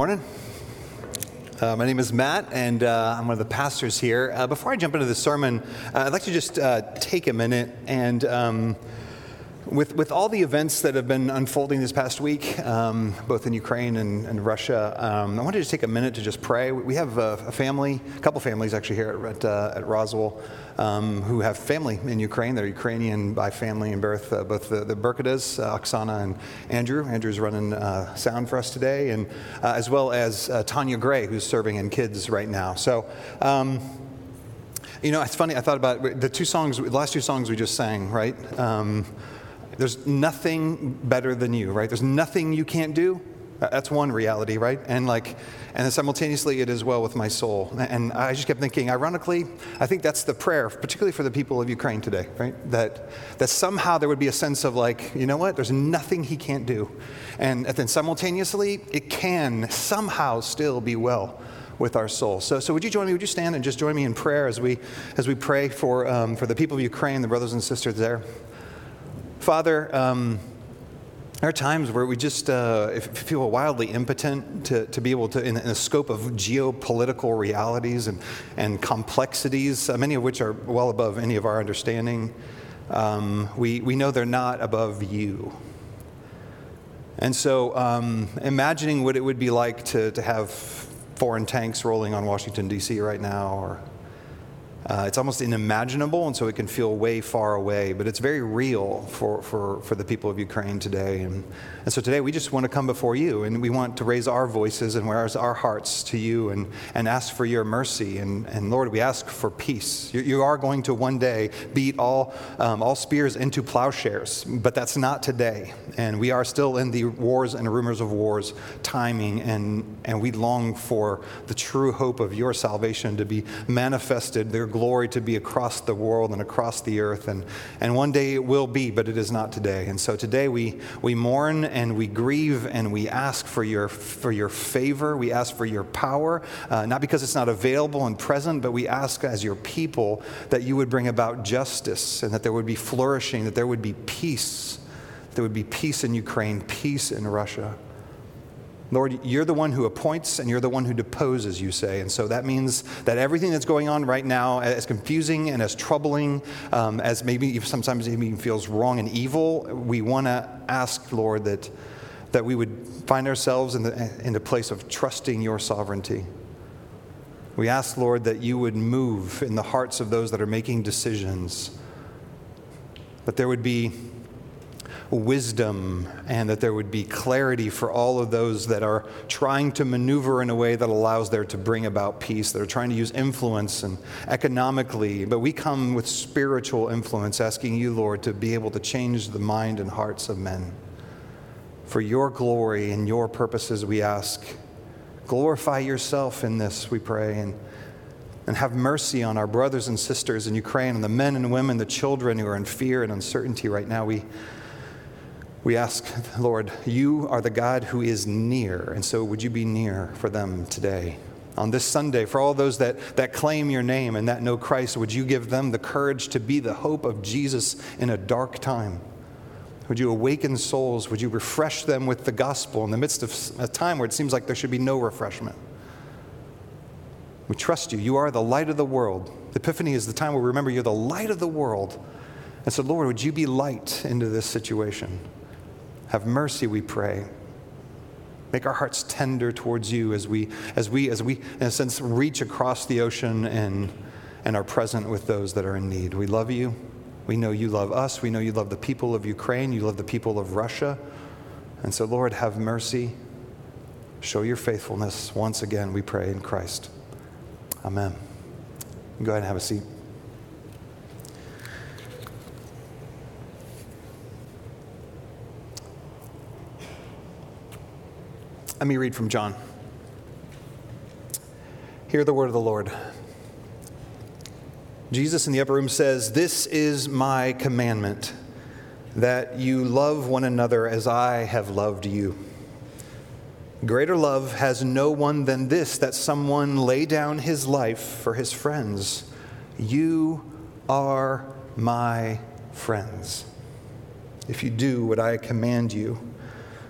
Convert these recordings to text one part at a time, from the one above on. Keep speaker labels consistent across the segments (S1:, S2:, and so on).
S1: Morning. Uh, my name is Matt, and uh, I'm one of the pastors here. Uh, before I jump into the sermon, uh, I'd like to just uh, take a minute and, um, with, with all the events that have been unfolding this past week, um, both in Ukraine and, and Russia, um, I wanted to take a minute to just pray. We have a, a family, a couple families actually here at, uh, at Roswell, um, who have family in Ukraine. They're Ukrainian by family and birth, uh, both the, the Burkadas, uh, Oksana and Andrew. Andrew's running uh, sound for us today, and uh, as well as uh, Tanya Gray, who's serving in kids right now. So, um, you know, it's funny, I thought about the two songs, the last two songs we just sang, right? There's nothing better than you, right? There's nothing you can't do. That's one reality, right? And like, and simultaneously, it is well with my soul. And I just kept thinking, ironically, I think that's the prayer, particularly for the people of Ukraine today, right? That that somehow there would be a sense of like, you know what? There's nothing he can't do, and then simultaneously, it can somehow still be well with our soul. So, so would you join me? Would you stand and just join me in prayer as we as we pray for um, for the people of Ukraine, the brothers and sisters there? Father. Um, there are times where we just uh, feel wildly impotent to, to be able to, in, the scope of geopolitical realities and, and complexities, uh, many of which are well above any of our understanding, um, we, we know they're not above you. And so, um, imagining what it would be like to, to have foreign tanks rolling on Washington, D.C. right now, or uh, it's almost unimaginable, and so it can feel way far away, but it's very real for, for, for the people of Ukraine today. And, and so today we just want to come before you, and we want to raise our voices and raise our hearts to you and, and ask for your mercy. And, and Lord, we ask for peace. You, you are going to one day beat all, um, all spears into plowshares, but that's not today. And we are still in the wars and rumors of wars timing, and, and we long for the true hope of your salvation to be manifested, their glory to be across the world and across the earth. And, and one day it will be, but it is not today. And so today we, we mourn and we grieve and we ask for your, for your favor. We ask for your power, uh, not because it's not available and present, but we ask as your people that you would bring about justice and that there would be flourishing, that there would be peace. There would be peace in Ukraine, peace in Russia. Lord, you're the one who appoints and you're the one who deposes, you say. And so that means that everything that's going on right now, as confusing and as troubling, um, as maybe sometimes even feels wrong and evil, we want to ask, Lord, that, that we would find ourselves in the, in the place of trusting your sovereignty. We ask, Lord, that you would move in the hearts of those that are making decisions, that there would be wisdom and that there would be clarity for all of those that are trying to maneuver in a way that allows there to bring about peace, that are trying to use influence and economically. But we come with spiritual influence, asking you, Lord, to be able to change the mind and hearts of men. For your glory and your purposes, we ask. Glorify yourself in this, we pray. And and have mercy on our brothers and sisters in Ukraine and the men and women, the children who are in fear and uncertainty right now. We, we ask, Lord, you are the God who is near, and so would you be near for them today? On this Sunday, for all those that, that claim your name and that know Christ, would you give them the courage to be the hope of Jesus in a dark time? Would you awaken souls? Would you refresh them with the gospel in the midst of a time where it seems like there should be no refreshment? We trust you. You are the light of the world. Epiphany is the time where we remember you're the light of the world. And so, Lord, would you be light into this situation? Have mercy, we pray. Make our hearts tender towards you as we, as we, as we, in a sense, reach across the ocean and, and are present with those that are in need. We love you. We know you love us. We know you love the people of Ukraine. You love the people of Russia. And so, Lord, have mercy. Show your faithfulness once again, we pray in Christ. Amen. Go ahead and have a seat. Let me read from John. Hear the word of the Lord. Jesus in the upper room says, This is my commandment, that you love one another as I have loved you. Greater love has no one than this, that someone lay down his life for his friends. You are my friends. If you do what I command you,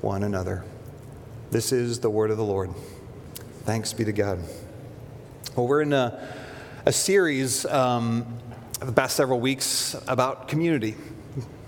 S1: one another. This is the word of the Lord. Thanks be to God. Well, we're in a, a series um, the past several weeks about community.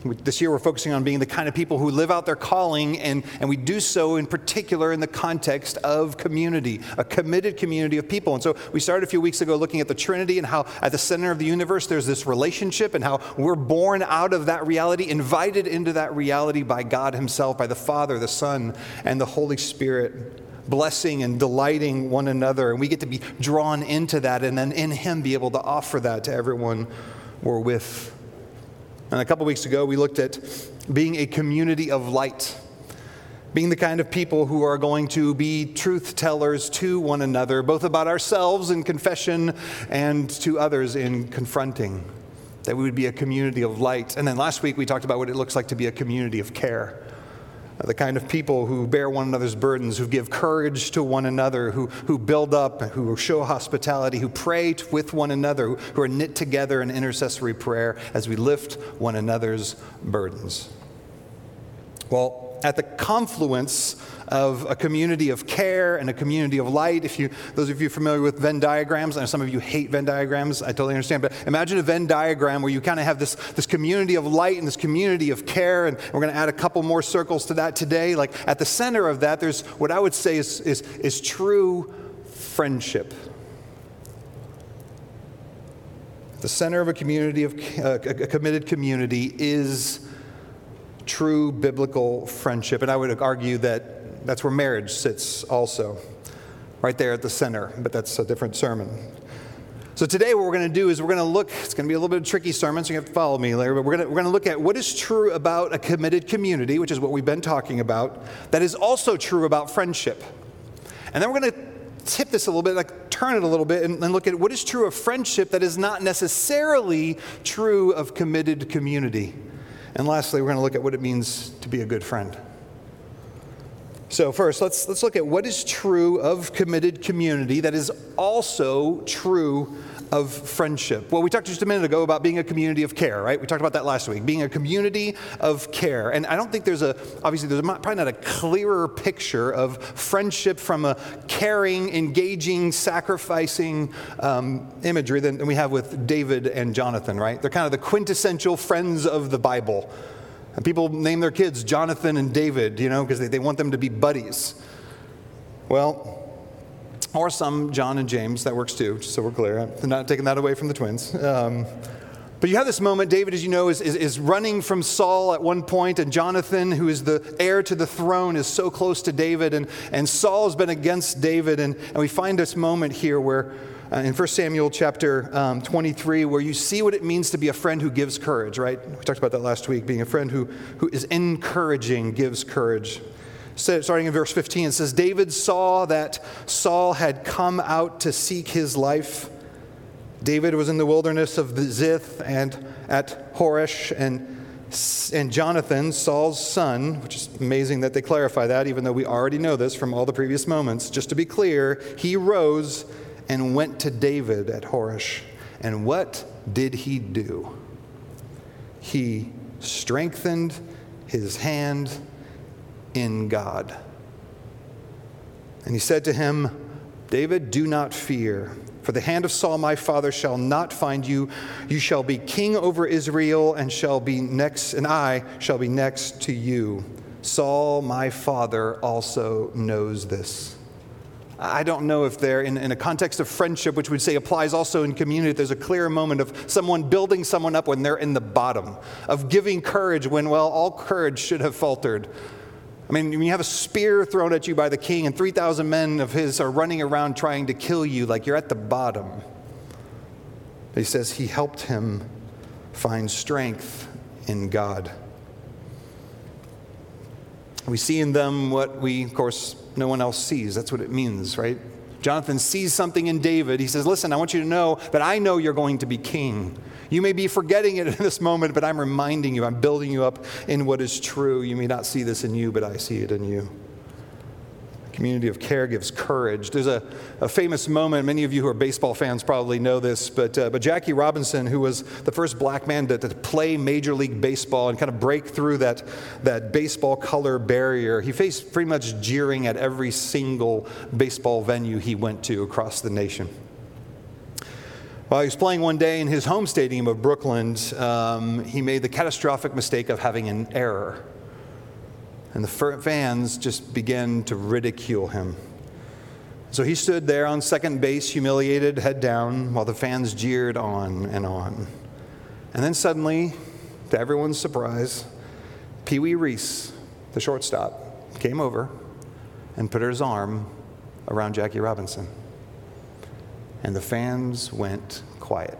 S1: This year, we're focusing on being the kind of people who live out their calling, and, and we do so in particular in the context of community, a committed community of people. And so, we started a few weeks ago looking at the Trinity and how at the center of the universe there's this relationship, and how we're born out of that reality, invited into that reality by God Himself, by the Father, the Son, and the Holy Spirit blessing and delighting one another. And we get to be drawn into that and then in Him be able to offer that to everyone we're with. And a couple weeks ago, we looked at being a community of light, being the kind of people who are going to be truth tellers to one another, both about ourselves in confession and to others in confronting. That we would be a community of light. And then last week, we talked about what it looks like to be a community of care the kind of people who bear one another's burdens, who give courage to one another, who, who build up, who show hospitality, who pray with one another, who, are knit together in intercessory prayer as we lift one another's burdens. Well, at the confluence of a community of care and a community of light. If you, those of you familiar with Venn diagrams, I know some of you hate Venn diagrams, I totally understand, but imagine a Venn diagram where you kind of have this, this community of light and this community of care, and we're going to add a couple more circles to that today. Like at the center of that, there's what I would say is, is, is true friendship. The center of a community of uh, a committed community is true biblical friendship. And I would argue that that's where marriage sits also, right there at the center, but that's a different sermon. So today, what we're going to do is we're going to look, it's going to be a little bit of a tricky sermon, so you have to follow me later, but we're going, to, we're going to look at what is true about a committed community, which is what we've been talking about, that is also true about friendship. And then we're going to tip this a little bit, like turn it a little bit, and, and look at what is true of friendship that is not necessarily true of committed community. And lastly, we're going to look at what it means to be a good friend. So, first, let's, let's look at what is true of committed community that is also true of friendship. Well, we talked just a minute ago about being a community of care, right? We talked about that last week, being a community of care. And I don't think there's a, obviously, there's probably not a clearer picture of friendship from a caring, engaging, sacrificing um, imagery than, than we have with David and Jonathan, right? They're kind of the quintessential friends of the Bible. And people name their kids Jonathan and David, you know, because they, they want them to be buddies. Well, or some John and James. That works too, just so we're clear. I'm not taking that away from the twins. Um, but you have this moment, David, as you know, is, is, is, running from Saul at one point, and Jonathan, who is the heir to the throne, is so close to David, and, and Saul has been against David. And, and we find this moment here where, uh, in 1 Samuel chapter um, 23, where you see what it means to be a friend who gives courage, right? We talked about that last week, being a friend who, who is encouraging, gives courage starting in verse 15, it says, David saw that Saul had come out to seek his life. David was in the wilderness of Ziph and at Horesh, and, and Jonathan, Saul's son, which is amazing that they clarify that, even though we already know this from all the previous moments. Just to be clear, he rose and went to David at Horesh. And what did he do? He strengthened his hand in God. And he said to him, David, do not fear, for the hand of Saul my father shall not find you. You shall be king over Israel, and shall be next, and I shall be next to you. Saul my father also knows this. I don't know if there, in, in a context of friendship, which we'd say applies also in community, there's a clear moment of someone building someone up when they're in the bottom, of giving courage when, well, all courage should have faltered I mean, when you have a spear thrown at you by the king and 3,000 men of his are running around trying to kill you, like you're at the bottom. He says he helped him find strength in God. We see in them what we, of course, no one else sees. That's what it means, right? Jonathan sees something in David. He says, Listen, I want you to know that I know you're going to be king. You may be forgetting it in this moment, but I'm reminding you, I'm building you up in what is true. You may not see this in you, but I see it in you community of care gives courage. There's a, a famous moment, many of you who are baseball fans probably know this, but, uh, but Jackie Robinson, who was the first black man to, to play Major League Baseball and kind of break through that, that baseball color barrier, he faced pretty much jeering at every single baseball venue he went to across the nation. While he was playing one day in his home stadium of Brooklyn, um, he made the catastrophic mistake of having an error. And the fans just began to ridicule him. So he stood there on second base, humiliated, head down, while the fans jeered on and on. And then suddenly, to everyone's surprise, Pee Wee Reese, the shortstop, came over and put his arm around Jackie Robinson. And the fans went quiet.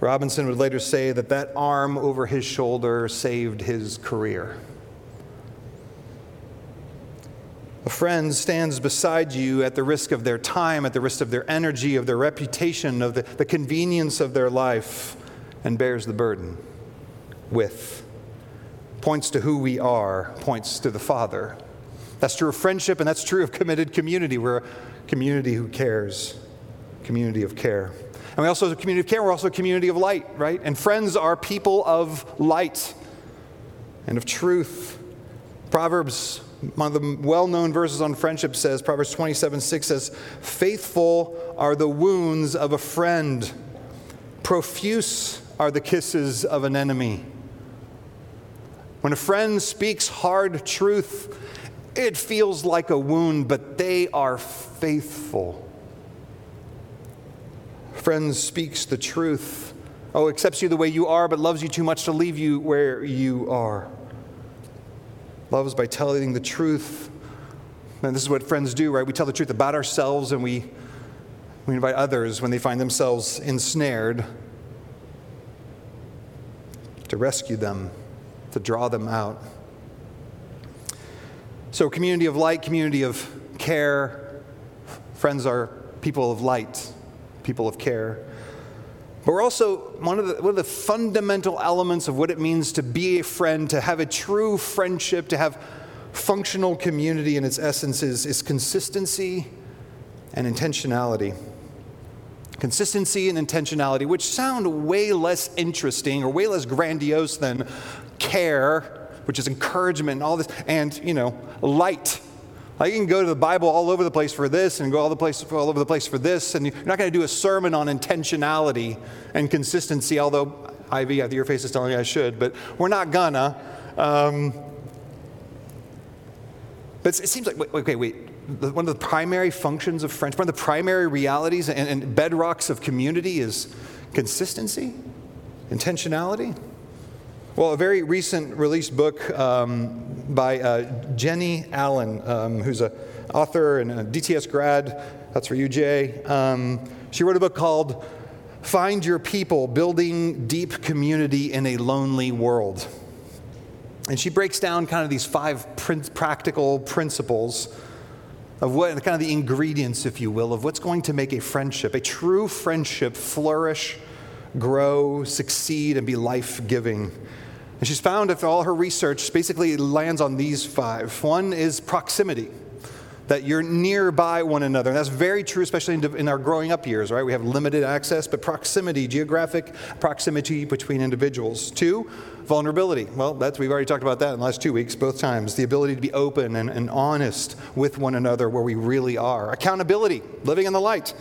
S1: Robinson would later say that that arm over his shoulder saved his career. A friend stands beside you at the risk of their time, at the risk of their energy, of their reputation, of the, the convenience of their life, and bears the burden with. Points to who we are, points to the Father. That's true of friendship, and that's true of committed community. We're community who cares, community of care. And we also, as a community of care, we're also a community of light, right? And friends are people of light and of truth. Proverbs, one of the well known verses on friendship says, Proverbs 27 6 says, Faithful are the wounds of a friend, profuse are the kisses of an enemy. When a friend speaks hard truth, it feels like a wound, but they are faithful Friends speaks the truth. Oh, accepts you the way you are, but loves you too much to leave you where you are. Loves by telling the truth. And this is what friends do, right? We tell the truth about ourselves and we, we invite others when they find themselves ensnared to rescue them, to draw them out. So, community of light, community of care. Friends are people of light people of care. But we're also one of, the, one of the fundamental elements of what it means to be a friend, to have a true friendship, to have functional community in its essence is, is consistency and intentionality. Consistency and intentionality, which sound way less interesting or way less grandiose than care, which is encouragement and all this, and, you know, light, I can go to the Bible all over the place for this and go all, the place, all over the place for this, and you're not going to do a sermon on intentionality and consistency, although Ivy, your face is telling me I should, but we're not gonna. Um, but it seems like, wait, wait, wait. One of the primary functions of friendship, one of the primary realities and, and bedrocks of community is consistency, intentionality. Well, a very recent released book um, by uh, Jennie Allen, um, who's an author and a DTS grad. That's for you, Jay. Um, she wrote a book called Find Your People Building Deep Community in a Lonely World. And she breaks down kind of these five practical principles of what kind of the ingredients, if you will, of what's going to make a friendship, a true friendship, flourish, grow, succeed, and be life giving. And she's found that all her research basically lands on these five. One is proximity, that you're nearby one another. And that's very true, especially in, our growing up years, right? We have limited access, but proximity, geographic proximity between individuals. Two, vulnerability. Well, that's, we've already talked about that in the last two weeks, both times. The ability to be open and, and honest with one another where we really are. Accountability, living in the light.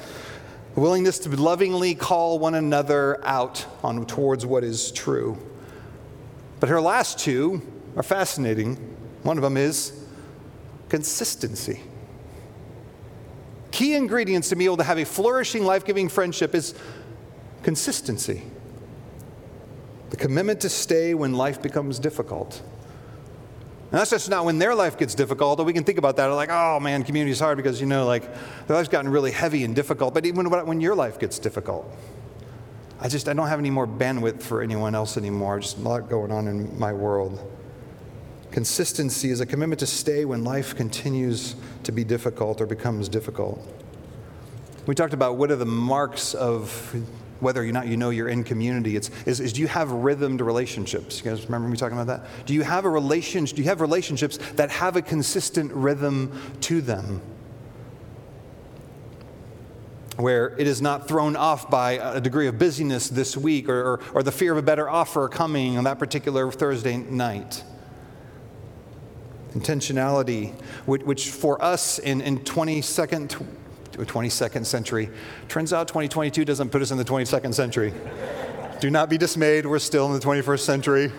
S1: willingness to lovingly call one another out on, towards what is true. But her last two are fascinating. One of them is consistency. Key ingredients to be able to have a flourishing, life giving friendship is consistency. The commitment to stay when life becomes difficult. And that's just not when their life gets difficult. Or we can think about that. Like, oh man, community is hard because, you know, like their life's gotten really heavy and difficult. But even when your life gets difficult, I just I don't have any more bandwidth for anyone else anymore. Just a lot going on in my world. Consistency is a commitment to stay when life continues to be difficult or becomes difficult. We talked about what are the marks of whether or not you know you're in community. It's, is, is do you have rhythmed relationships? You guys remember me talking about that? Do you have a relationship? Do you have relationships that have a consistent rhythm to them? Where it is not thrown off by a degree of busyness this week or, or, or the fear of a better offer coming on that particular Thursday night intentionality, which, which, for us in, in 22nd, 22nd century. Turns out 2022 doesn't put us in the 22nd century. Do not be dismayed, we're still in the 21st century.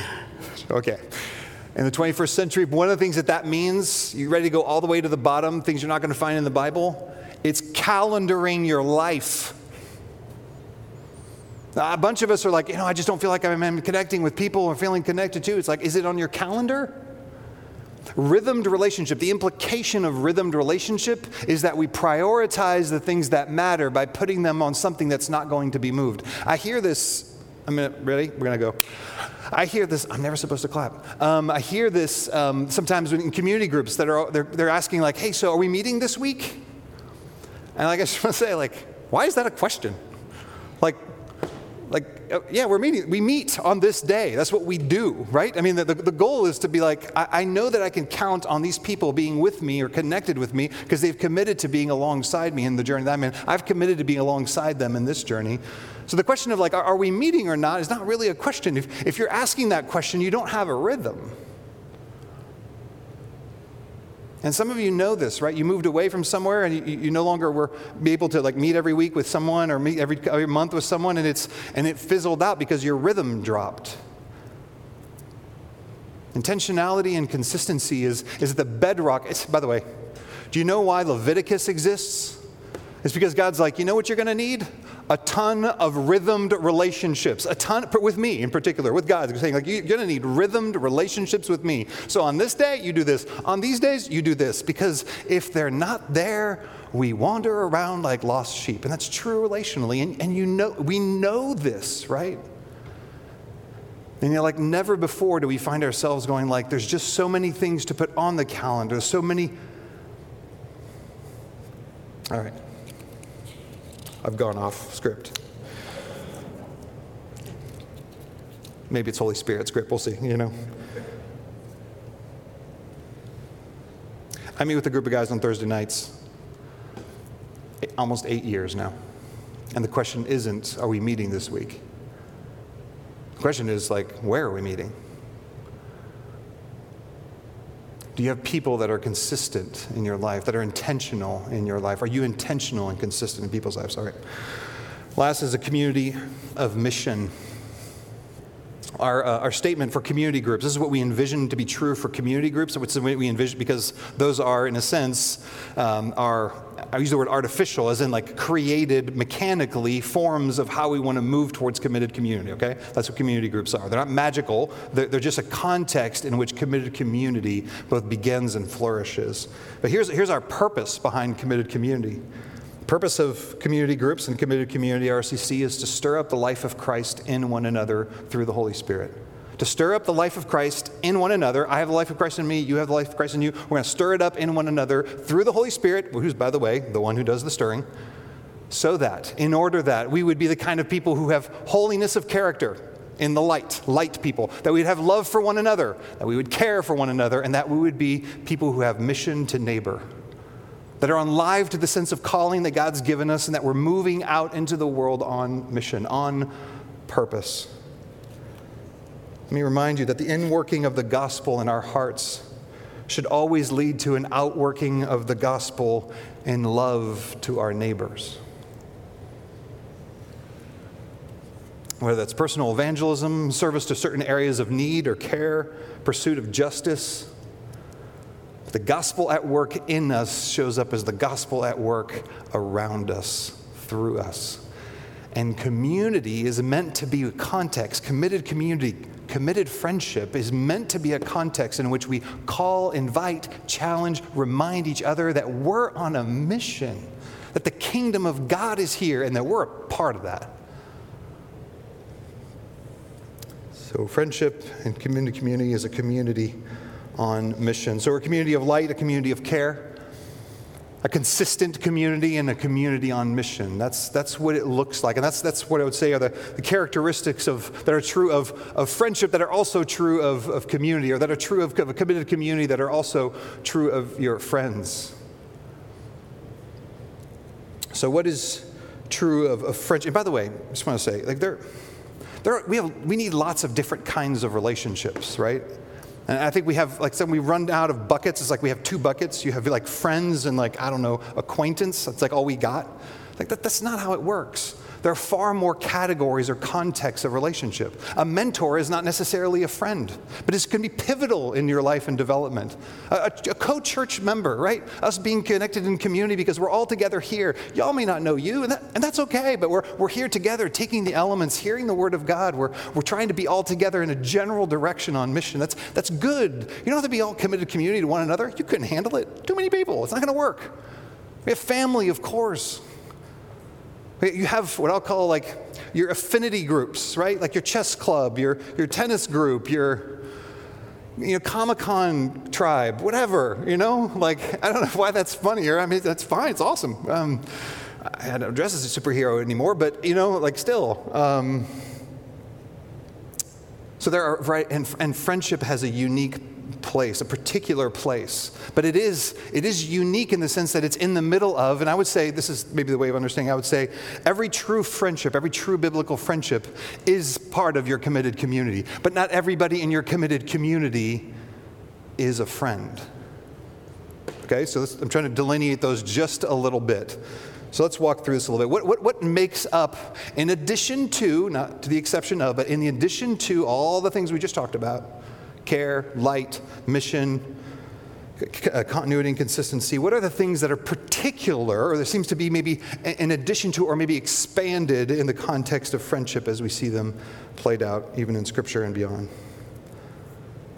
S1: okay. In the 21st century, one of the things that that means, you ready to go all the way to the bottom, things you're not going to find in the Bible? It's calendaring your life. A bunch of us are like, you know, I just don't feel like I'm connecting with people or feeling connected to. It's like, is it on your calendar? Rhythmed relationship, the implication of rhythmed relationship is that we prioritize the things that matter by putting them on something that's not going to be moved. I hear this, I'm gonna, ready? We're gonna go. I hear this, I'm never supposed to clap. Um, I hear this um, sometimes in community groups that are, they're, they're asking like, hey, so are we meeting this week? And like, I just wanna say like, why is that a question? Like, like, uh, yeah, we're meeting. We meet on this day. That's what we do, right? I mean, the, the, the goal is to be like, I, I, know that I can count on these people being with me or connected with me because they've committed to being alongside me in the journey that I'm in. I've committed to being alongside them in this journey. So the question of like, are, are we meeting or not is not really a question. If, if you're asking that question, you don't have a rhythm. And some of you know this, right? You moved away from somewhere and you, you, no longer were able to like meet every week with someone or meet every, every month with someone and, it's, and it fizzled out because your rhythm dropped. Intentionality and consistency is, is the bedrock. It's, by the way, do you know why Leviticus exists? It's because God's like, you know what you're going to need? A ton of rhythmed relationships, a ton with me in particular, with God. Saying like you're going to need rhythmed relationships with me. So on this day you do this. On these days you do this because if they're not there, we wander around like lost sheep, and that's true relationally. And, and you know we know this, right? And you're like never before do we find ourselves going like, there's just so many things to put on the calendar, so many. All right. I've gone off script. Maybe it's Holy Spirit script, we'll see, you know. I meet with a group of guys on Thursday nights, almost eight years now. And the question isn't, are we meeting this week? The question is, like, where are we meeting? Do you have people that are consistent in your life, that are intentional in your life? Are you intentional and consistent in people's lives? All right. Last is a community of mission our, uh, our statement for community groups. This is what we envision to be true for community groups. It's what we envision because those are, in a sense, um, are I use the word artificial, as in like created mechanically forms of how we want to move towards committed community. Okay, that's what community groups are. They're not magical. They're, they're just a context in which committed community both begins and flourishes. But here's here's our purpose behind committed community. The purpose of community groups and committed community RCC is to stir up the life of Christ in one another through the Holy Spirit. To stir up the life of Christ in one another. I have the life of Christ in me, you have the life of Christ in you. We're going to stir it up in one another through the Holy Spirit, who's, by the way, the one who does the stirring, so that, in order that we would be the kind of people who have holiness of character in the light, light people, that we'd have love for one another, that we would care for one another, and that we would be people who have mission to neighbor that are alive to the sense of calling that God's given us and that we're moving out into the world on mission, on purpose. Let me remind you that the inworking of the gospel in our hearts should always lead to an outworking of the gospel in love to our neighbors. Whether that's personal evangelism, service to certain areas of need or care, pursuit of justice, the gospel at work in us shows up as the gospel at work around us, through us. And community is meant to be a context, committed community, committed friendship is meant to be a context in which we call, invite, challenge, remind each other that we're on a mission, that the kingdom of God is here, and that we're a part of that. So, friendship and community community is a community on mission. So, we're a community of light, a community of care a consistent community and a community on mission. That's, that's what it looks like. And that's, that's what I would say are the, the characteristics of, that are true of, of friendship that are also true of, of community, or that are true of, of a committed community that are also true of your friends. So, what is true of, of friendship? And by the way, I just want to say, like, there, there are, we, have, we need lots of different kinds of relationships, right? And I think we have, like, when we run out of buckets, it's like we have two buckets. You have, like, friends and, like, I don't know, acquaintance. That's, like, all we got. Like, that, that's not how it works. There are far more categories or contexts of relationship. A mentor is not necessarily a friend, but going to be pivotal in your life and development. A, a, a co church member, right? Us being connected in community because we're all together here. Y'all may not know you, and, that, and that's okay, but we're, we're here together taking the elements, hearing the word of God. We're, we're trying to be all together in a general direction on mission. That's, that's good. You don't have to be all committed community to one another. You couldn't handle it. Too many people. It's not going to work. We have family, of course. You have what I'll call like your affinity groups, right? Like your chess club, your, your tennis group, your you know, Comic Con tribe, whatever, you know? Like, I don't know why that's funny or I mean, that's fine, it's awesome. Um, I don't dress as a superhero anymore, but, you know, like still. Um, so there are, right, and, and friendship has a unique place, a particular place. But it is, it is unique in the sense that it's in the middle of, and I would say, this is maybe the way of understanding, I would say every true friendship, every true biblical friendship is part of your committed community. But not everybody in your committed community is a friend. Okay, so I'm trying to delineate those just a little bit. So let's walk through this a little bit. What, what, what makes up, in addition to, not to the exception of, but in the addition to all the things we just talked about, care, light, mission, uh, continuity and consistency? What are the things that are particular, or there seems to be maybe in addition to, or maybe expanded in the context of friendship as we see them played out even in Scripture and beyond?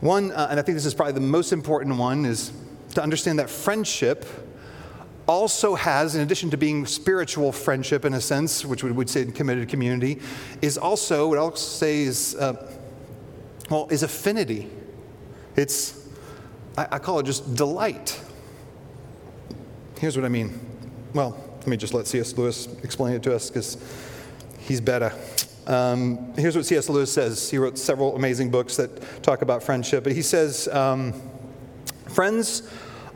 S1: One, uh, and I think this is probably the most important one, is to understand that friendship also has, in addition to being spiritual friendship in a sense, which we would say in committed community, is also what I'll say is. Uh, well, is affinity. It's, I, I call it just delight. Here's what I mean. Well, let me just let C.S. Lewis explain it to us because he's better. Um, here's what C.S. Lewis says. He wrote several amazing books that talk about friendship, but he says, um, Friends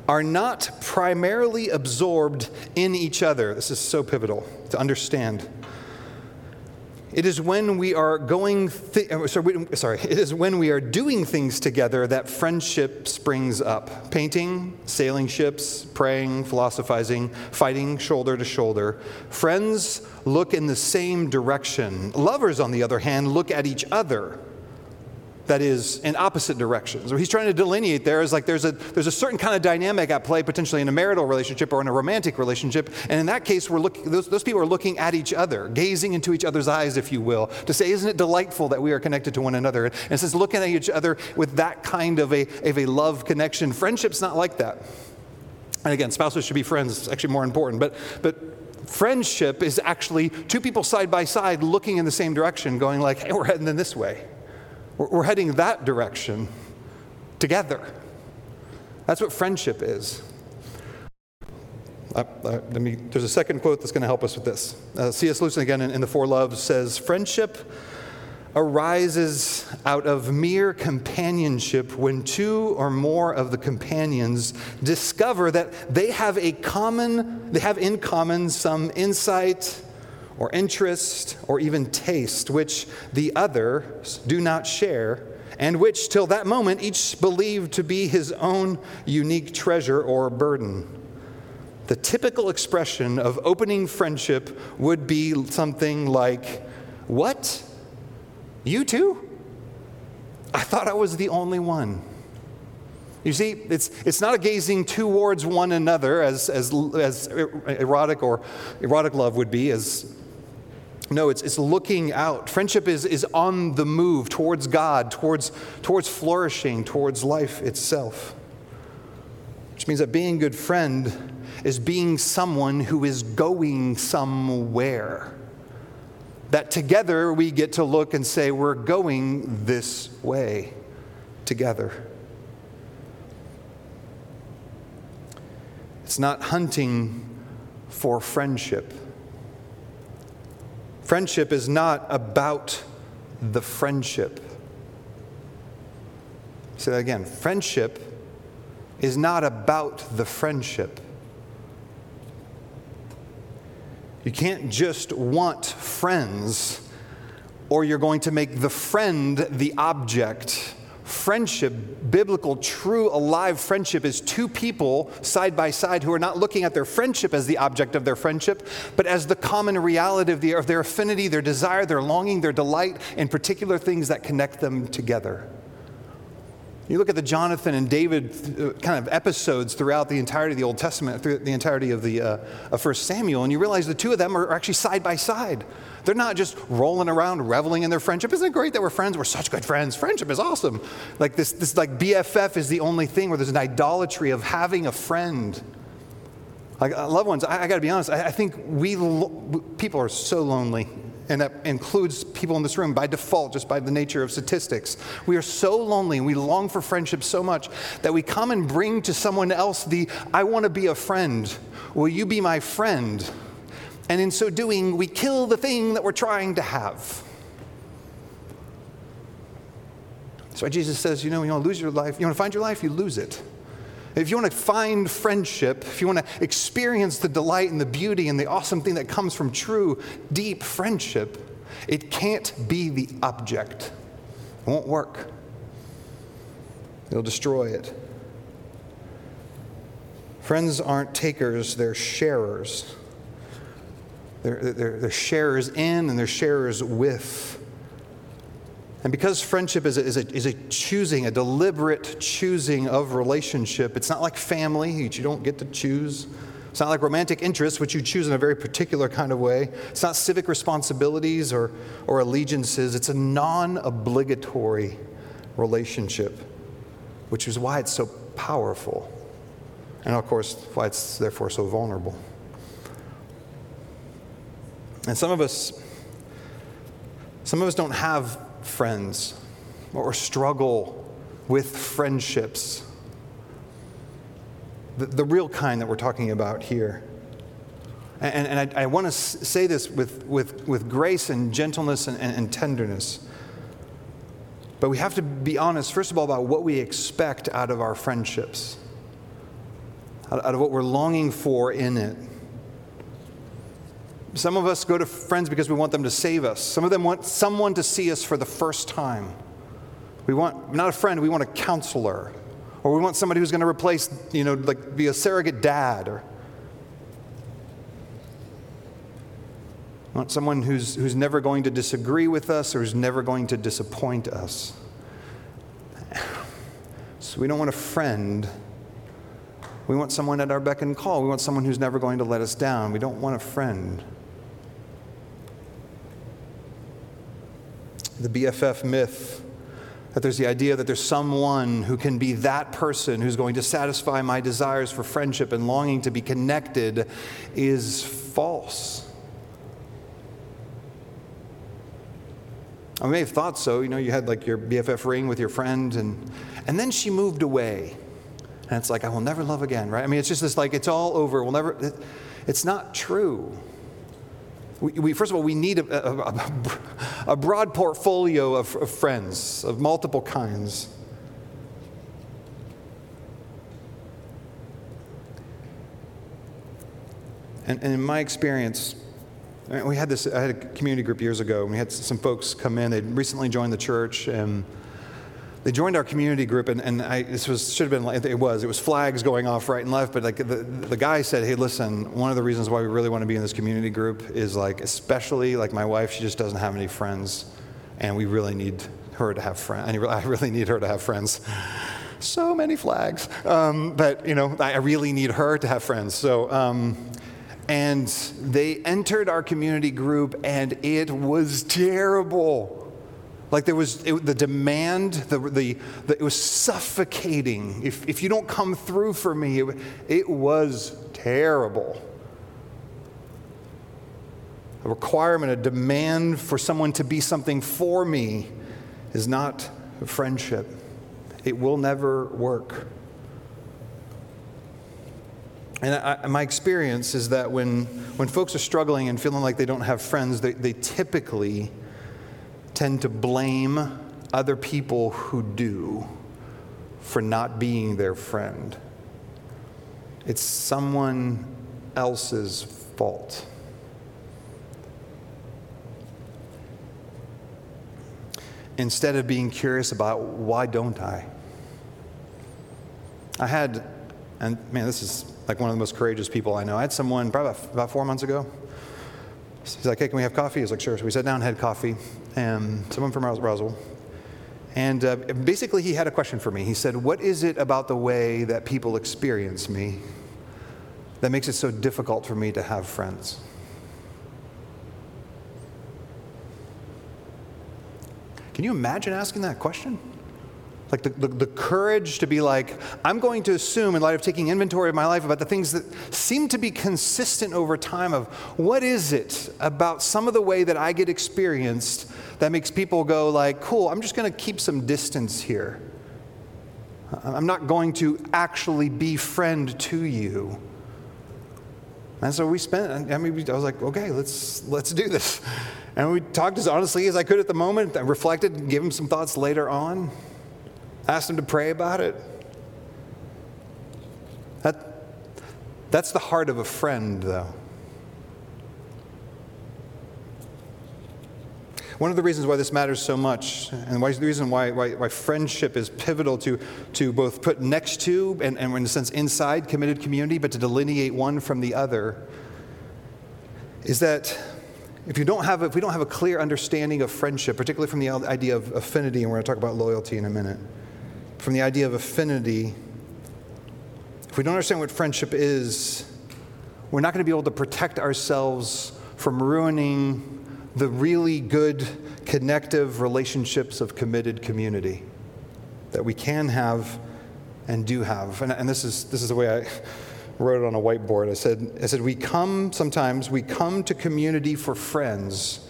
S1: are not primarily absorbed in each other. This is so pivotal to understand. It is when we are going, th- uh, sorry, sorry, it is when we are doing things together that friendship springs up. Painting, sailing ships, praying, philosophizing, fighting shoulder to shoulder. Friends look in the same direction. Lovers, on the other hand, look at each other that is in opposite directions. What he's trying to delineate there is like there's a, there's a certain kind of dynamic at play potentially in a marital relationship or in a romantic relationship. And in that case, we're looking, those, those people are looking at each other, gazing into each other's eyes, if you will, to say, isn't it delightful that we are connected to one another? And it says looking at each other with that kind of a, of a love connection. Friendship's not like that. And again, spouses should be friends. It's actually more important. But, but friendship is actually two people side by side looking in the same direction, going like, hey, we're heading in this way. We're heading that direction together. That's what friendship is. Uh, uh, me, there's a second quote that's going to help us with this. Uh, C.S. Lewis, again, in, in The Four Loves, says Friendship arises out of mere companionship when two or more of the companions discover that they have a common, they have in common some insight or interest or even taste which the others do not share, and which till that moment each believed to be his own unique treasure or burden. The typical expression of opening friendship would be something like, What? You too? I thought I was the only one. You see, it's, it's not a gazing towards one another as, as, as erotic or erotic love would be, as no, it's, it's looking out. Friendship is, is on the move towards God, towards, towards flourishing, towards life itself. Which means that being a good friend is being someone who is going somewhere. that together we get to look and say, we're going this way together. It's not hunting for friendship. Friendship is not about the friendship. Say that again. Friendship is not about the friendship. You can't just want friends, or you're going to make the friend the object. Friendship, biblical, true, alive friendship, is two people side by side who are not looking at their friendship as the object of their friendship, but as the common reality of, the, of their affinity, their desire, their longing, their delight in particular things that connect them together. You look at the Jonathan and David uh, kind of episodes throughout the entirety of the Old Testament, through the entirety of the uh, of First Samuel, and you realize the two of them are actually side by side. They're not just rolling around reveling in their friendship. Isn't it great that we're friends? We're such good friends. Friendship is awesome. Like this, this like BFF is the only thing where there's an idolatry of having a friend. Like uh, loved ones, I, I got to be honest. I, I think we lo- people are so lonely and that includes people in this room by default, just by the nature of statistics. We are so lonely and we long for friendship so much that we come and bring to someone else the, I want to be a friend. Will you be my friend? And in so doing, we kill the thing that we're trying to have. That's why Jesus says, you know, you want to lose your life, you want to find your life, you lose it. If you want to find friendship, if you want to experience the delight and the beauty and the awesome thing that comes from true, deep friendship, it can't be the object. It won't work. It'll destroy it. Friends aren't takers, they're sharers. They're, they're, they're sharers in and they're sharers with. And because friendship is a, is, a, is a choosing, a deliberate choosing of relationship, it's not like family, you don't get to choose. It's not like romantic interests, which you choose in a very particular kind of way. It's not civic responsibilities or, or allegiances. It's a non obligatory relationship, which is why it's so powerful. And of course, why it's therefore so vulnerable. And some of us, some of us don't have friends or struggle with friendships. The, the real kind that we're talking about here. And, and I, I want to say this with, with, with grace and gentleness and, and, and tenderness. But we have to be honest, first of all, about what we expect out of our friendships, out of what we're longing for in it. Some of us go to friends because we want them to save us. Some of them want someone to see us for the first time. We want not a friend, we want a counselor. Or we want somebody who's going to replace, you know, like be a surrogate dad or want someone who's, who's never going to disagree with us or who's never going to disappoint us. So we don't want a friend. We want someone at our beck and call. We want someone who's never going to let us down. We don't want a friend. The BFF myth that there's the idea that there's someone who can be that person who's going to satisfy my desires for friendship and longing to be connected is false. I may have thought so. You know, you had like your BFF ring with your friend, and, and then she moved away. And it's like, I will never love again, right? I mean, it's just this like, it's all over. We'll never, it, it's not true. We, we, first of all, we need a, a, a broad portfolio of, of friends of multiple kinds. And, and, in my experience, we had this, I had a community group years ago, and we had some folks come in. They'd recently joined the church, and they joined our community group, and, and I, this was should have been like it was. It was flags going off right and left, but like the, the guy said, "Hey, listen, one of the reasons why we really want to be in this community group is like, especially like my wife, she just doesn't have any friends, and we really need her to have friends. I really need her to have friends." So many flags, um, but you know, I really need her to have friends. So. Um, and they entered our community group, and it was terrible. Like there was it, the demand, the, the, the, it was suffocating. If, if you don't come through for me, it, it was terrible. a requirement, a demand for someone to be something for me is not friendship. It will never work. And I, my experience is that when, when folks are struggling and feeling like they don't have friends, they, they typically tend to blame other people who do for not being their friend. It's someone else's fault. Instead of being curious about why don't I? I had, and man, this is like one of the most courageous people I know. I had someone probably about four months ago. He's like, hey, can we have coffee? He's like, sure. So we sat down and had coffee. And someone from Roswell. And uh, basically, he had a question for me. He said, What is it about the way that people experience me that makes it so difficult for me to have friends? Can you imagine asking that question? Like the, the, the, courage to be like, I'm going to assume, in light of taking inventory of my life, about the things that seem to be consistent over time of what is it about some of the way that I get experienced that makes people go like, cool, I'm just going to keep some distance here. I'm not going to actually be friend to you. And so we spent, I mean, I was like, okay, let's, let's do this. And we talked as honestly as I could at the moment. I reflected and gave him some thoughts later on. Asked them to pray about it. That, that's the heart of a friend, though. One of the reasons why this matters so much, and why, the reason why, why, why, friendship is pivotal to, to both put next to and, and, in a sense, inside committed community, but to delineate one from the other, is that if, you don't have, if we don't have a clear understanding of friendship, particularly from the idea of affinity, and we're going to talk about loyalty in a minute, from the idea of affinity, if we don't understand what friendship is, we're not going to be able to protect ourselves from ruining the really good connective relationships of committed community that we can have and do have. And, and, this, is, this is the way I wrote it on a whiteboard. I said, I said, We come sometimes, we come to community for friends,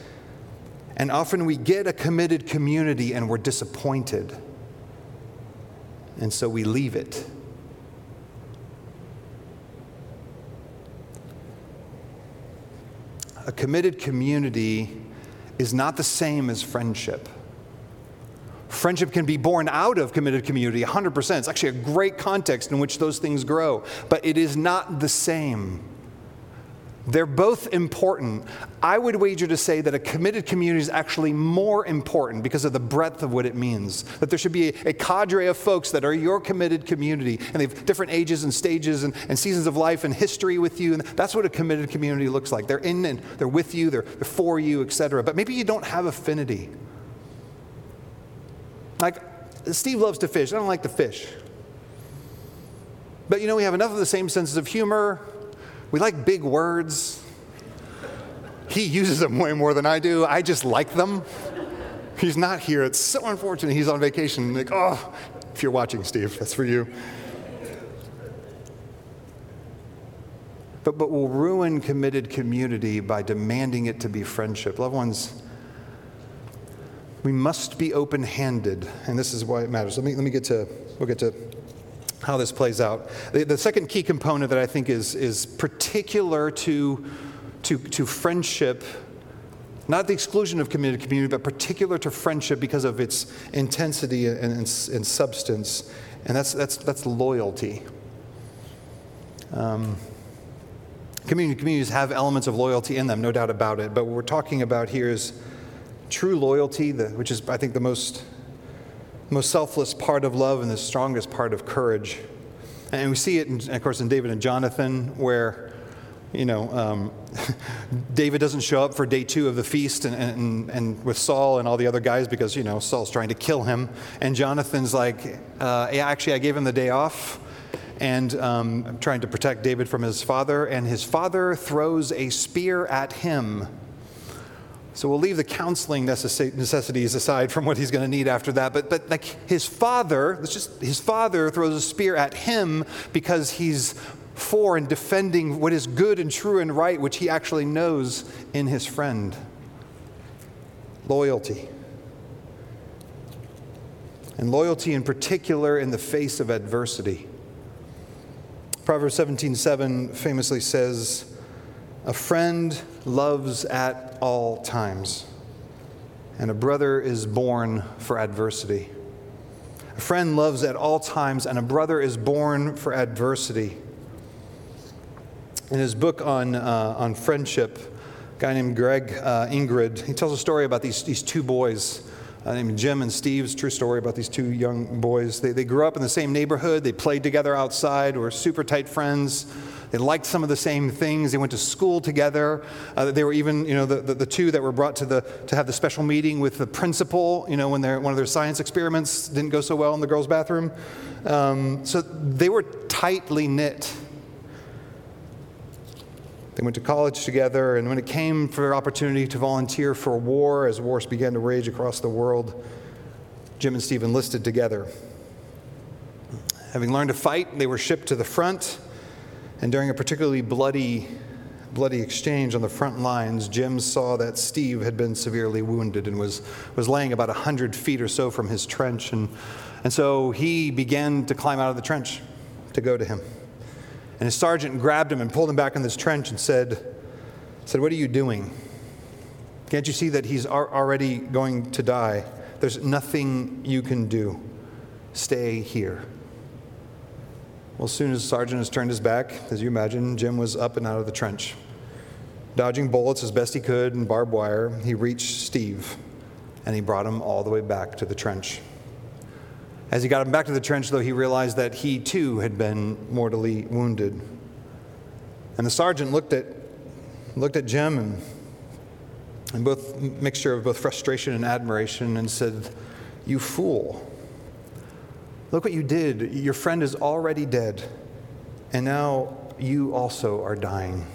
S1: and often we get a committed community and we're disappointed. And so we leave it. a committed community is not the same as friendship. Friendship can be born out of committed community 100%. It's actually a great context in which those things grow, but it is not the same. They're both important. I would wager to say that a committed community is actually more important because of the breadth of what it means. That there should be a, a cadre of folks that are your committed community, and they have different ages and stages and, and, seasons of life and history with you. And that's what a committed community looks like. They're in and they're with you, they're, they're for you, etc. But maybe you don't have affinity. Like, Steve loves to fish. I don't like to fish. But you know, we have enough of the same senses of humor, we like big words. He uses them way more than I do. I just like them. He's not here. It's so unfortunate. He's on vacation. Like, oh, if you're watching, Steve, that's for you. But, but we'll ruin committed community by demanding it to be friendship. Loved ones, we must be open handed, and this is why it matters. Let me, let me get to, we'll get to how this plays out. The, the, second key component that I think is, is particular to, to, to friendship, not the exclusion of committed community, but particular to friendship because of its intensity and, and, and substance, and that's, that's, that's loyalty. Um, community, communities have elements of loyalty in them, no doubt about it, but what we're talking about here is true loyalty, the, which is, I think, the most most selfless part of love and the strongest part of courage. And we see it, in, of course, in David and Jonathan, where, you know, um, David doesn't show up for day two of the feast and, and, and with Saul and all the other guys because, you know, Saul's trying to kill him. And Jonathan's like, uh, yeah, actually, I gave him the day off and um, I'm trying to protect David from his father. And his father throws a spear at him So we'll leave the counseling necessities aside from what he's going to need after that. But, but like his father, just his father throws a spear at him because he's for and defending what is good and true and right, which he actually knows in his friend. Loyalty. And loyalty in particular in the face of adversity. Proverbs 17:7 famously says, "A friend loves at all times, and a brother is born for adversity." A friend loves at all times, and a brother is born for adversity. In his book on, uh, on friendship, a guy named Greg uh, Ingrid, he tells a story about these, these two boys uh, named Jim and Steve's true story about these two young boys. They, they grew up in the same neighborhood, they played together outside, were super tight friends. They liked some of the same things. They went to school together. Uh, they were even, you know, the, the, the, two that were brought to, the, to have the special meeting with the principal, you know, when their, one of their science experiments didn't go so well in the girls' bathroom. Um, so they were tightly knit. They went to college together, and when it came for their opportunity to volunteer for war, as wars began to rage across the world, Jim and Steve enlisted together. Having learned to fight, they were shipped to the front, and during a particularly bloody, bloody exchange on the front lines, Jim saw that Steve had been severely wounded and was, was laying about 100 feet or so from his trench. And, and so he began to climb out of the trench to go to him. And his sergeant grabbed him and pulled him back in this trench and said, said, What are you doing? Can't you see that he's already going to die? There's nothing you can do. Stay here. Well, as soon as the sergeant has turned his back, as you imagine, Jim was up and out of the trench. Dodging bullets as best he could and barbed wire, he reached Steve and he brought him all the way back to the trench. As he got him back to the trench, though, he realized that he too had been mortally wounded. And the sergeant looked at, looked at Jim and, and both mixture of both frustration and admiration and said, You fool. Look what you did. Your friend is already dead, and now you also are dying.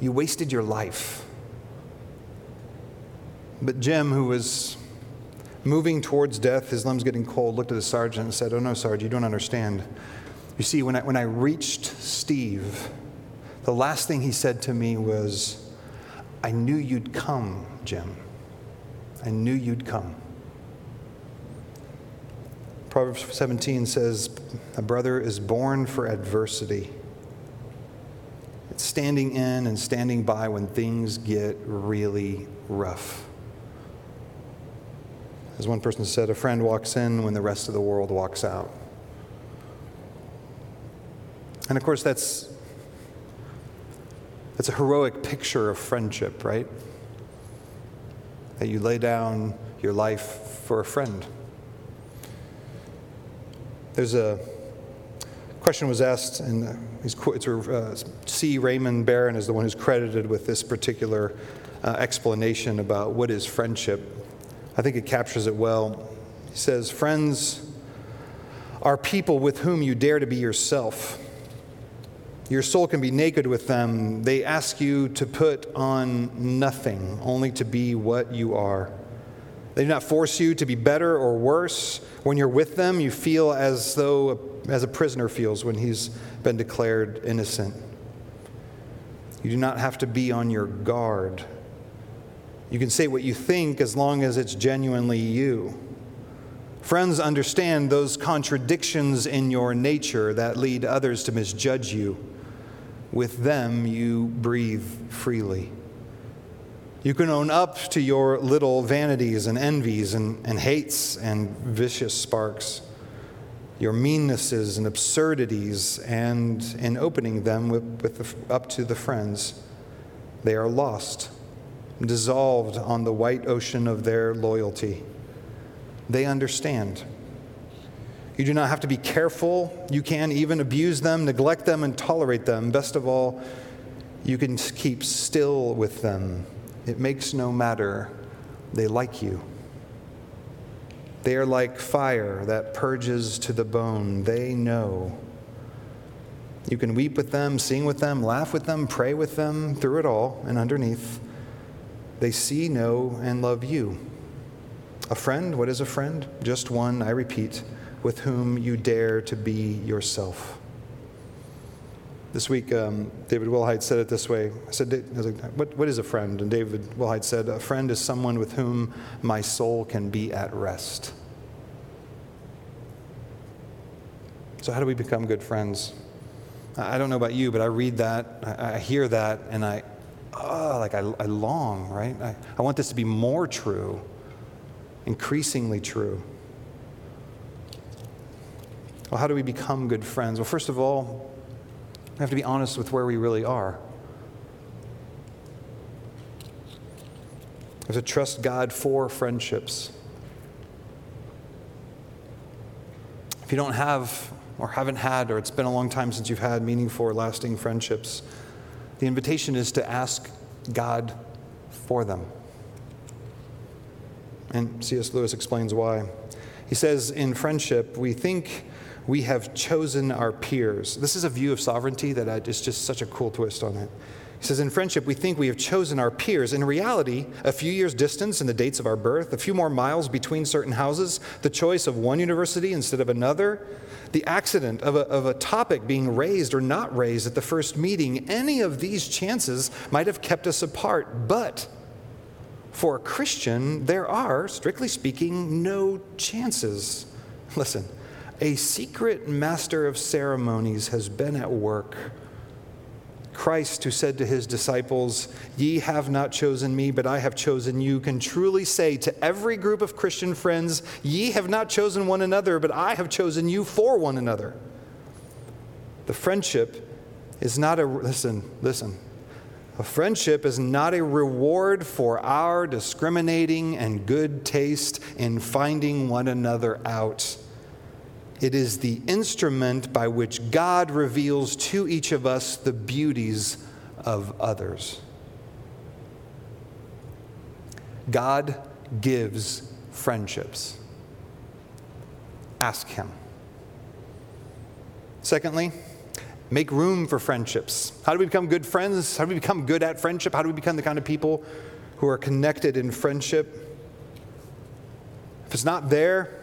S1: You wasted your life. But Jim, who was moving towards death, his limbs getting cold, looked at the sergeant and said, Oh, no, Sarge, you don't understand. You see, when I, when I reached Steve, the last thing he said to me was, I knew you'd come, Jim. I knew you'd come. Proverbs 17 says, A brother is born for adversity. It's standing in and standing by when things get really rough. As one person said, a friend walks in when the rest of the world walks out. And of course, that's, that's a heroic picture of friendship, right? That you lay down your life for a friend. There's a question was asked, and it's uh, C. Raymond Beran is the one who's credited with this particular uh, explanation about what is friendship. I think it captures it well. He says, Friends are people with whom you dare to be yourself. Your soul can be naked with them. They ask you to put on nothing, only to be what you are. They do not force you to be better or worse. When you're with them, you feel as though as a prisoner feels when he's been declared innocent. You do not have to be on your guard. You can say what you think as long as it's genuinely you. Friends understand those contradictions in your nature that lead others to misjudge you. With them, you breathe freely. You can own up to your little vanities and envies and, and hates and vicious sparks, your meannesses and absurdities, and in opening them with, with the, up to the friends, they are lost dissolved on the white ocean of their loyalty. They understand. You do not have to be careful. You can even abuse them, neglect them, and tolerate them. Best of all, you can keep still with them. It makes no matter. They like you. They are like fire that purges to the bone. They know. You can weep with them, sing with them, laugh with them, pray with them, through it all and underneath. they see, know, and love you. A friend, what is a friend? Just one, I repeat, with whom you dare to be yourself. This week, um, David Wilhite said it this way. I said, I was like, what, what is a friend? And David Wilhite said, A friend is someone with whom my soul can be at rest. So, how do we become good friends? I don't know about you, but I read that, I, I hear that, and I, oh, like I, I long, right? I, I want this to be more true, increasingly true. Well, how do we become good friends? Well, first of all, we have to be honest with where we really are. We have to trust God for friendships. If you don't have or haven't had, or it's been a long time since you've had meaningful lasting friendships, the invitation is to ask God for them. And C.S. Lewis explains why. He says, In friendship, we think we have chosen our peers. This is a view of sovereignty that uh, is just such a cool twist on it. He says, In friendship, we think we have chosen our peers. In reality, a few years' distance in the dates of our birth, a few more miles between certain houses, the choice of one university instead of another, the accident of a, of a topic being raised or not raised at the first meeting, any of these chances might have kept us apart. But for a Christian, there are, strictly speaking, no chances. Listen, a secret master of ceremonies has been at work. Christ, who said to his disciples, Ye have not chosen me, but I have chosen you, can truly say to every group of Christian friends, Ye have not chosen one another, but I have chosen you for one another. The friendship is not a, listen, listen. A friendship is not a reward for our discriminating and good taste in finding one another out. It is the instrument by which God reveals to each of us the beauties of others. God gives friendships. Ask Him. Secondly, make room for friendships. How do we become good friends? How do we become good at friendship? How do we become the kind of people who are connected in friendship? If it's not there,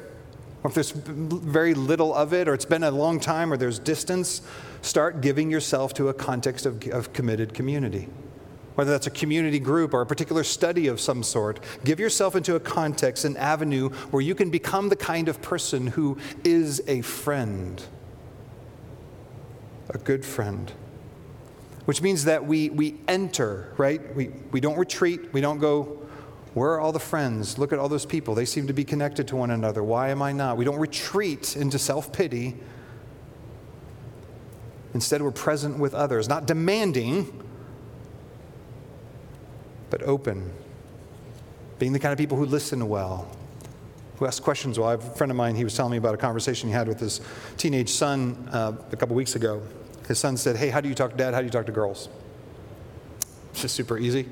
S1: or if there's very little of it, or it's been a long time, or there's distance, start giving yourself to a context of, of committed community. Whether that's a community group or a particular study of some sort, give yourself into a context, an avenue where you can become the kind of person who is a friend, a good friend which means that we, we enter, right? We, we don't retreat, we don't go where are all the friends? Look at all those people. They seem to be connected to one another. Why am I not? We don't retreat into self pity. Instead, we're present with others, not demanding, but open. Being the kind of people who listen well, who ask questions well. I have a friend of mine, he was telling me about a conversation he had with his teenage son uh, a couple weeks ago. His son said, Hey, how do you talk to dad? How do you talk to girls? It's just super easy.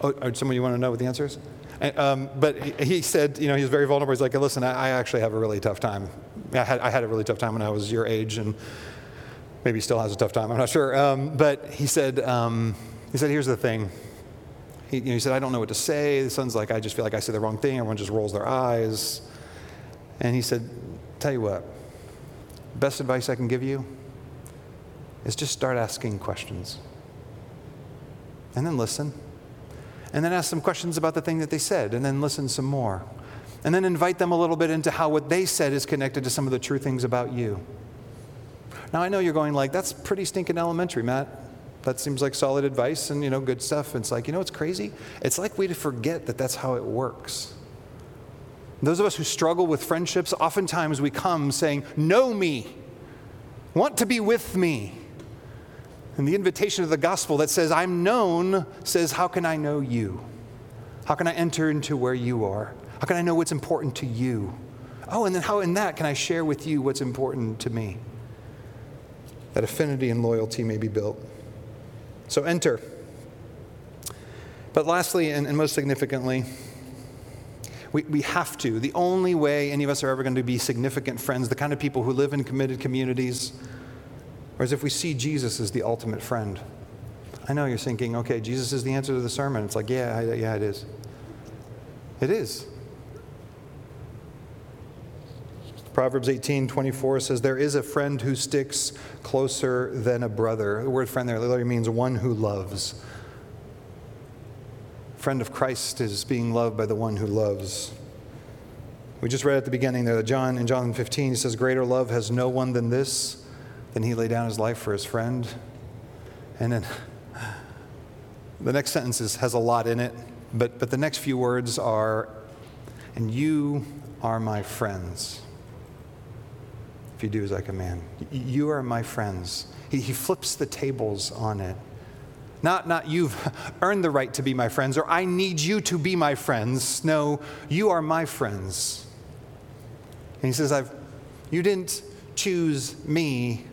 S1: Oh, uh, someone you want to know what the answer is? And, um, but he, said, you know, he was very vulnerable. He's like, listen, I, I, actually have a really tough time. I had, I had a really tough time when I was your age, and maybe still has a tough time. I'm not sure. Um, but he said, um, he said, here's the thing. He, you know, he said, I don't know what to say. The son's like, I just feel like I say the wrong thing. Everyone just rolls their eyes. And he said, tell you what, best advice I can give you is just start asking questions. And then listen and then ask some questions about the thing that they said, and then listen some more. And then invite them a little bit into how what they said is connected to some of the true things about you. Now, I know you're going like, that's pretty stinking elementary, Matt. That seems like solid advice and, you know, good stuff. It's like, you know what's crazy? It's like we forget that that's how it works. Those of us who struggle with friendships, oftentimes we come saying, Know me, want to be with me. And the invitation of the gospel that says, I'm known, says, How can I know you? How can I enter into where you are? How can I know what's important to you? Oh, and then how in that can I share with you what's important to me? That affinity and loyalty may be built. So enter. But lastly, and, and most significantly, we, we have to. The only way any of us are ever going to be significant friends, the kind of people who live in committed communities, or as if we see Jesus as the ultimate friend. I know you're thinking, okay, Jesus is the answer to the sermon. It's like, yeah, yeah, it is. It is. Proverbs 18, 24 says, There is a friend who sticks closer than a brother. The word friend there literally means one who loves. Friend of Christ is being loved by the one who loves. We just read at the beginning there that John, in John 15, he says, Greater love has no one than this, than he lay down his life for his friend. And then the next sentence is, has a lot in it, but, but the next few words are, And you are my friends if you do as I command. You are my friends. He, he flips the tables on it. Not, not you've earned the right to be my friends or I need you to be my friends. No, you are my friends. And he says, I've, You didn't choose me,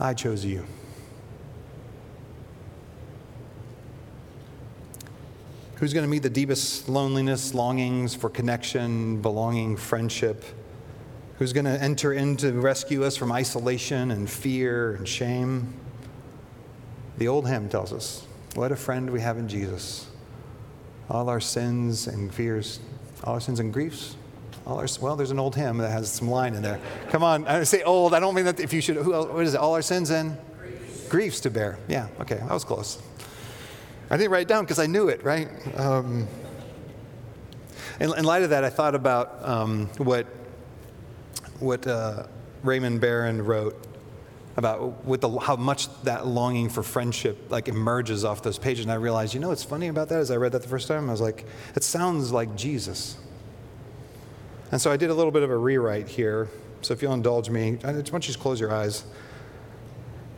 S1: I chose you. Who's going to meet the deepest loneliness, longings for connection, belonging, friendship? who's going to enter in to rescue us from isolation and fear and shame. The old hymn tells us, What a friend we have in Jesus. All our sins and fears, all our sins and griefs, all our, well, there's an old hymn that has some line in there. Come on, I say old. I don't mean that if you should, who else, what is it? All our sins and griefs, griefs to bear. Yeah, okay, I was close. I didn't write it down because I knew it, right? Um, in, in, light of that, I thought about um, what what uh, Raymond Beran wrote about what the, how much that longing for friendship like emerges off those pages. And I realized, you know what's funny about that? As I read that the first time, I was like, it sounds like Jesus. And so I did a little bit of a rewrite here. So if you'll indulge me, I just want you to close your eyes.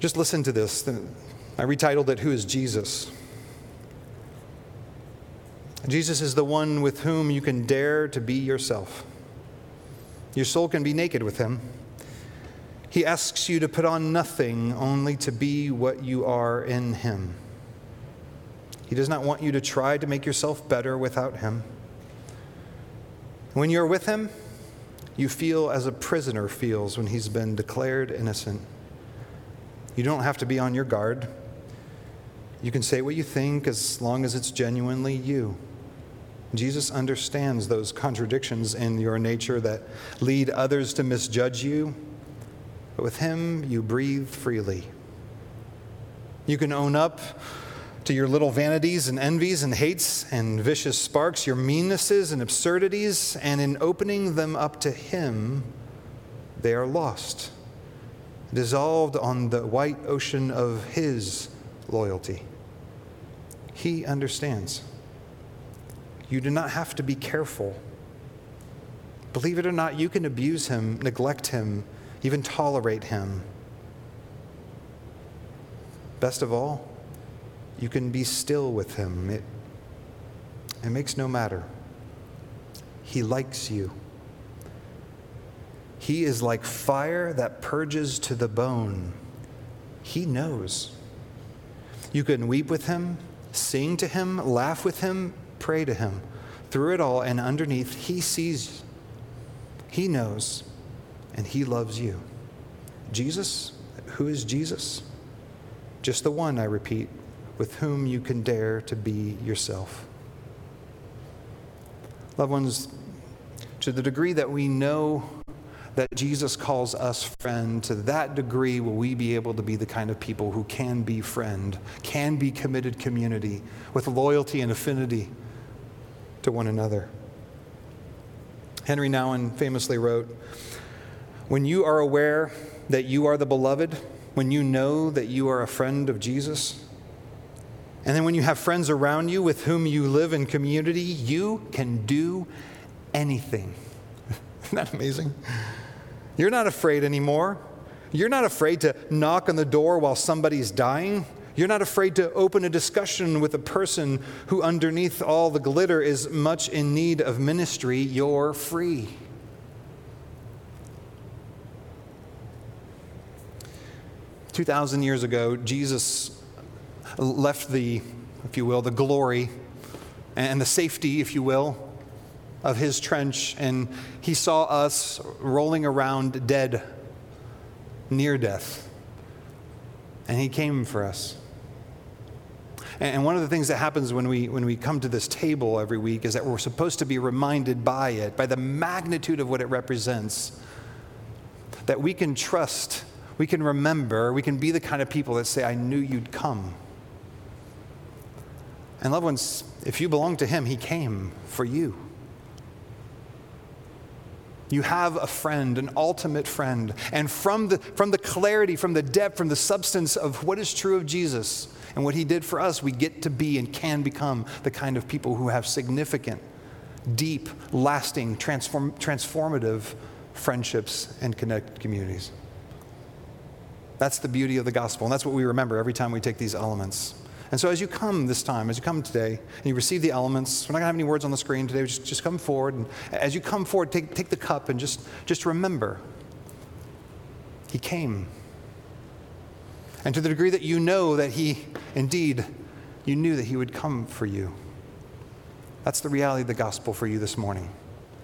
S1: Just listen to this. I retitled it, Who is Jesus? Jesus is the one with whom you can dare to be yourself. Your soul can be naked with him. He asks you to put on nothing, only to be what you are in him. He does not want you to try to make yourself better without him. When you're with him, you feel as a prisoner feels when he's been declared innocent. You don't have to be on your guard. You can say what you think as long as it's genuinely you. Jesus understands those contradictions in your nature that lead others to misjudge you. But with Him, you breathe freely. You can own up to your little vanities and envies and hates and vicious sparks, your meannesses and absurdities, and in opening them up to Him, they are lost, dissolved on the white ocean of His loyalty. He understands. You do not have to be careful. Believe it or not, you can abuse him, neglect him, even tolerate him. Best of all, you can be still with him. It, it makes no matter. He likes you. He is like fire that purges to the bone. He knows. You can weep with him, sing to him, laugh with him, pray to Him. Through it all and underneath, He sees, He knows, and He loves you. Jesus, who is Jesus? Just the one, I repeat, with whom you can dare to be yourself. Loved ones, to the degree that we know that Jesus calls us friend, to that degree will we be able to be the kind of people who can be friend, can be committed community with loyalty and affinity to one another. Henry Nouwen famously wrote When you are aware that you are the beloved, when you know that you are a friend of Jesus, and then when you have friends around you with whom you live in community, you can do anything. Isn't that amazing? You're not afraid anymore. You're not afraid to knock on the door while somebody's dying. You're not afraid to open a discussion with a person who, underneath all the glitter, is much in need of ministry. You're free. Two thousand years ago, Jesus left the, if you will, the glory and the safety, if you will, of his trench, and he saw us rolling around dead, near death. And he came for us. And one of the things that happens when we, when we come to this table every week is that we're supposed to be reminded by it, by the magnitude of what it represents, that we can trust, we can remember, we can be the kind of people that say, I knew you'd come. And loved ones, if you belong to Him, He came for you. You have a friend, an ultimate friend. And from the, from the clarity, from the depth, from the substance of what is true of Jesus and what he did for us, we get to be and can become the kind of people who have significant, deep, lasting, transform, transformative friendships and connected communities. That's the beauty of the gospel, and that's what we remember every time we take these elements. And so, as you come this time, as you come today, and you receive the elements, we're not going to have any words on the screen today, just, just come forward. And as you come forward, take, take the cup and just, just remember He came. And to the degree that you know that He, indeed, you knew that He would come for you. That's the reality of the gospel for you this morning.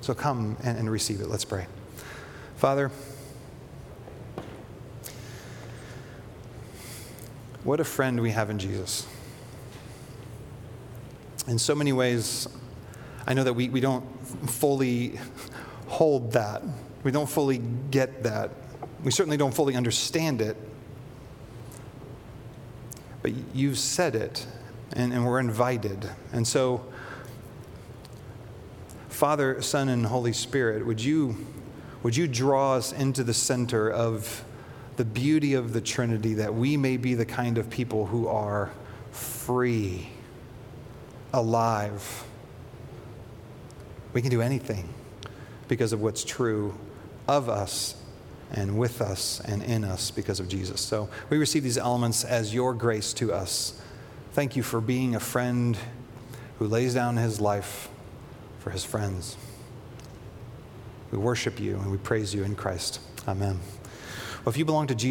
S1: So come and, and receive it. Let's pray. Father, what a friend we have in Jesus in so many ways, I know that we, we don't fully hold that. We don't fully get that. We certainly don't fully understand it. But you've said it, and, and we're invited. And so, Father, Son, and Holy Spirit, would you, would you draw us into the center of the beauty of the Trinity that we may be the kind of people who are free? Alive. We can do anything because of what's true of us and with us and in us because of Jesus. So we receive these elements as your grace to us. Thank you for being a friend who lays down his life for his friends. We worship you and we praise you in Christ. Amen. Well, if you belong to Jesus,